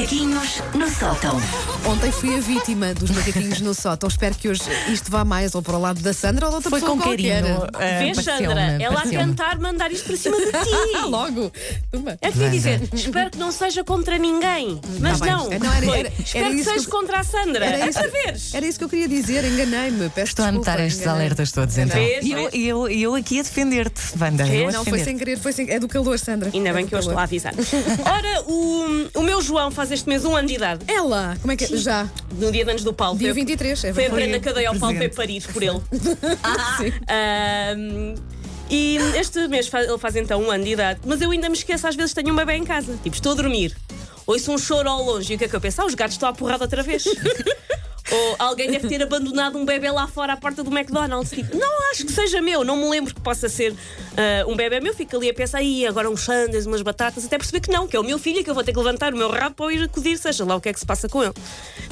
Macaquinhos no sótão. Ontem fui a vítima dos macaquinhos no sótão. Espero que hoje isto vá mais ou para o lado da Sandra ou de outra Foi pessoa com qualquer. carinho. Eh, ah, Vês, pareceu-me, Sandra? Ela a cantar, mandar isto para cima de Ah, ti. logo. Toma. É que ia dizer, espero que não seja contra ninguém. Mas Tá bem. não. Não, era- Foi, era- era espero que isso que seja eu- contra a Sandra. Era é isso, para veres. era isso que eu queria dizer, enganei-me. Peço Estou a desculpa, anotar estes enganei-me. alertas todos então. Vês, E eu, vês? e eu, e eu aqui a defender-te, Wanda. eu a Não, foi defender-te. sem querer, foi sem... é do calor, Sandra. Ainda É bem do que eu estou lá a avisar. Ora, o, o meu João faz este mês um ano de idade. Ela, como é que é? Já, No dia de anos do Paulo. dia Foi- 23, é Foi a eu dei ao Paulo, foi. Paris por ele. Sim. Ahm, e este mês fa- ele faz então um ano de idade, mas eu ainda me esqueço, às vezes tenho um bebê em casa. Tipo, estou a dormir, ouço um choro ao longe e o que é que eu penso? Ah, os gatos estão à porrada outra vez. Ou alguém deve ter abandonado um bebê lá fora à porta do McDonald's. Tipo, não acho que seja meu, não me lembro que possa ser ah, um bebê meu. Fico ali a pensar, aí agora uns sandes, umas batatas, até perceber que não, que é o meu filho que eu vou ter que levantar o meu rabo para ir acudir, seja lá o que é que se passa com ele.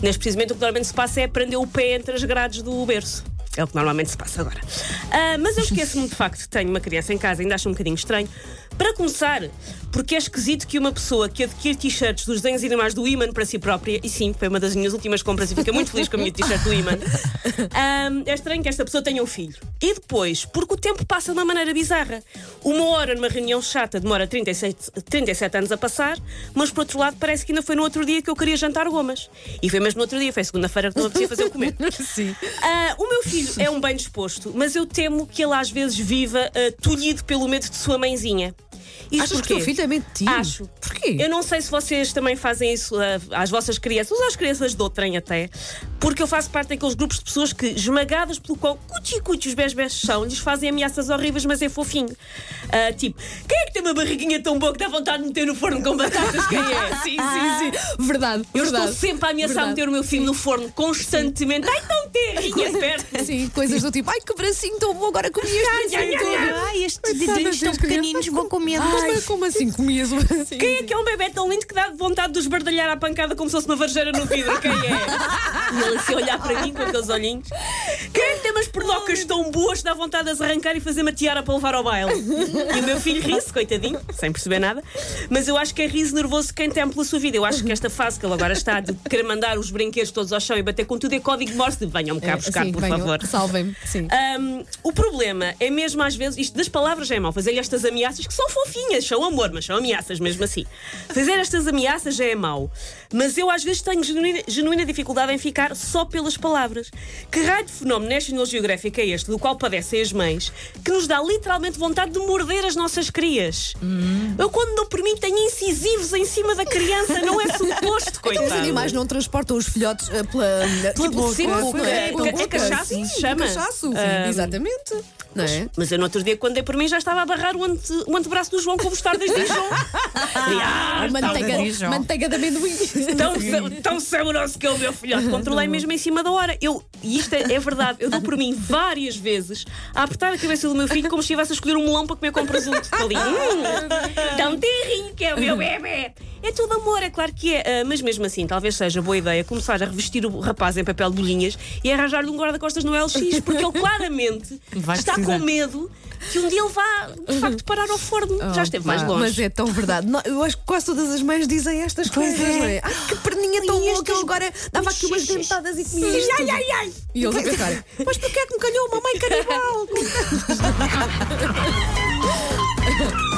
Neste precisamente o que normalmente se passa é prender o pé entre as grades do berço. É o que normalmente se passa agora. Ah, mas eu esqueço-me de facto que tenho uma criança em casa, ainda acho um bocadinho estranho. Para começar, porque é esquisito que uma pessoa que adquire t-shirts dos desenhos animais do Iman para si própria, e sim, foi uma das minhas últimas compras e fico muito feliz com a minha t-shirt do Iman, ah, é estranho que esta pessoa tenha um filho. E depois, porque o tempo passa de uma maneira bizarra. Uma hora numa reunião chata demora 37, 37 anos a passar, mas por outro lado parece que ainda foi no outro dia que eu queria jantar gomas. E foi mesmo no outro dia, foi segunda-feira que não apetecia fazer o comer. Sim. Ah, o meu filho é um bem disposto, mas eu temo que ele às vezes viva ah, tolhido pelo medo de sua mãezinha. Isto Achas que o porquê? teu filho? Acho. Porquê? Eu não sei se vocês também fazem isso ah, às vossas crianças, ou às crianças de outrem até, porque eu faço parte daqueles grupos de pessoas que, esmagadas pelo quão cuti-cuti os bebés são, lhes fazem ameaças horríveis, mas é fofinho. Ah, tipo, quem é que tem uma barriguinha tão boa que dá vontade de meter no forno com batatas? Quem é? Sim, sim, sim. Verdade. Eu verdade. estou sempre a ameaçar Verdade. meter o meu filho no forno constantemente. Ai, tão terrinha perto. Sim, coisas do tipo, ai que bracinho tão bom, agora comi este Ai, bracinho todo. ai. Estes dedinhos crianças. pequeninos, vou comendo. Como, como assim comias o bracinho? Quem é que é um bebê tão lindo que dá vontade de os bardalhar à pancada como se fosse uma varjeira no vidro? Quem é? E ele assim a olhar para mim com aqueles olhinhos. Pernocas tão boas que dá vontade de as arrancar e fazer uma tiara para levar ao baile? E o meu filho ri-se, coitadinho, sem perceber nada. Mas eu acho que é riso nervoso quem tem pela sua vida. Eu acho que esta fase que ele agora está de querer mandar os brinquedos todos ao chão e bater com tudo é código Morse de venham-me cá buscar, Sim, por venham, favor. Salvem-me. Sim. Um, o problema é mesmo às vezes, isto das palavras já é mau, fazer estas ameaças que são fofinhas, são amor, mas são ameaças mesmo assim. Fazer estas ameaças já é mau. Mas eu às vezes tenho genuína, genuína dificuldade em ficar só pelas palavras. Que raio de fenómeno National Geographic é este, do qual padecem as mães, que nos dá literalmente vontade de morder as nossas crias? Eu, quando não por mim, tenho incisivos em cima da criança, não é suposto, coitado. Então os animais não transportam os filhotes eh, pela, pela boca. Sim, boca, é, pela é boca. cachaço, Sim, se chama. cachaço, Ah, exatamente. Não é? Mas eu no outro dia, quando dei por mim, já estava a barrar o, ante, o antebraço do João com mostardas de Dijon. ah, manteiga, Dijon. manteiga de amendoim. tão, tão saboroso que é o meu filhote. Controlei mesmo em cima da hora. Eu, e isto é, é verdade, eu dou por mim várias vezes a apertar a cabeça do meu filho como se estivesse a escolher um melão para comer com presunto. Ali, hum, tão terrinho que é o meu bebê. É tudo amor, é claro que é. ah, mas mesmo assim, talvez seja boa ideia começar a revestir o rapaz em papel de bolinhas e arranjar-lhe um guarda-costas no LX, porque ele claramente Vai está precisar. com medo que um dia ele vá, de facto, parar ao forno. Já esteve mais Pá, longe. Mas é tão verdade. Eu acho que quase todas as mães dizem estas coisas. é. não é? Ai, que perninha tão boa que ele agora dava aqui umas dentadas e comia isto Ai, ai, ai! E eles a pensar, mas porquê é que me calhou uma mãe canibal?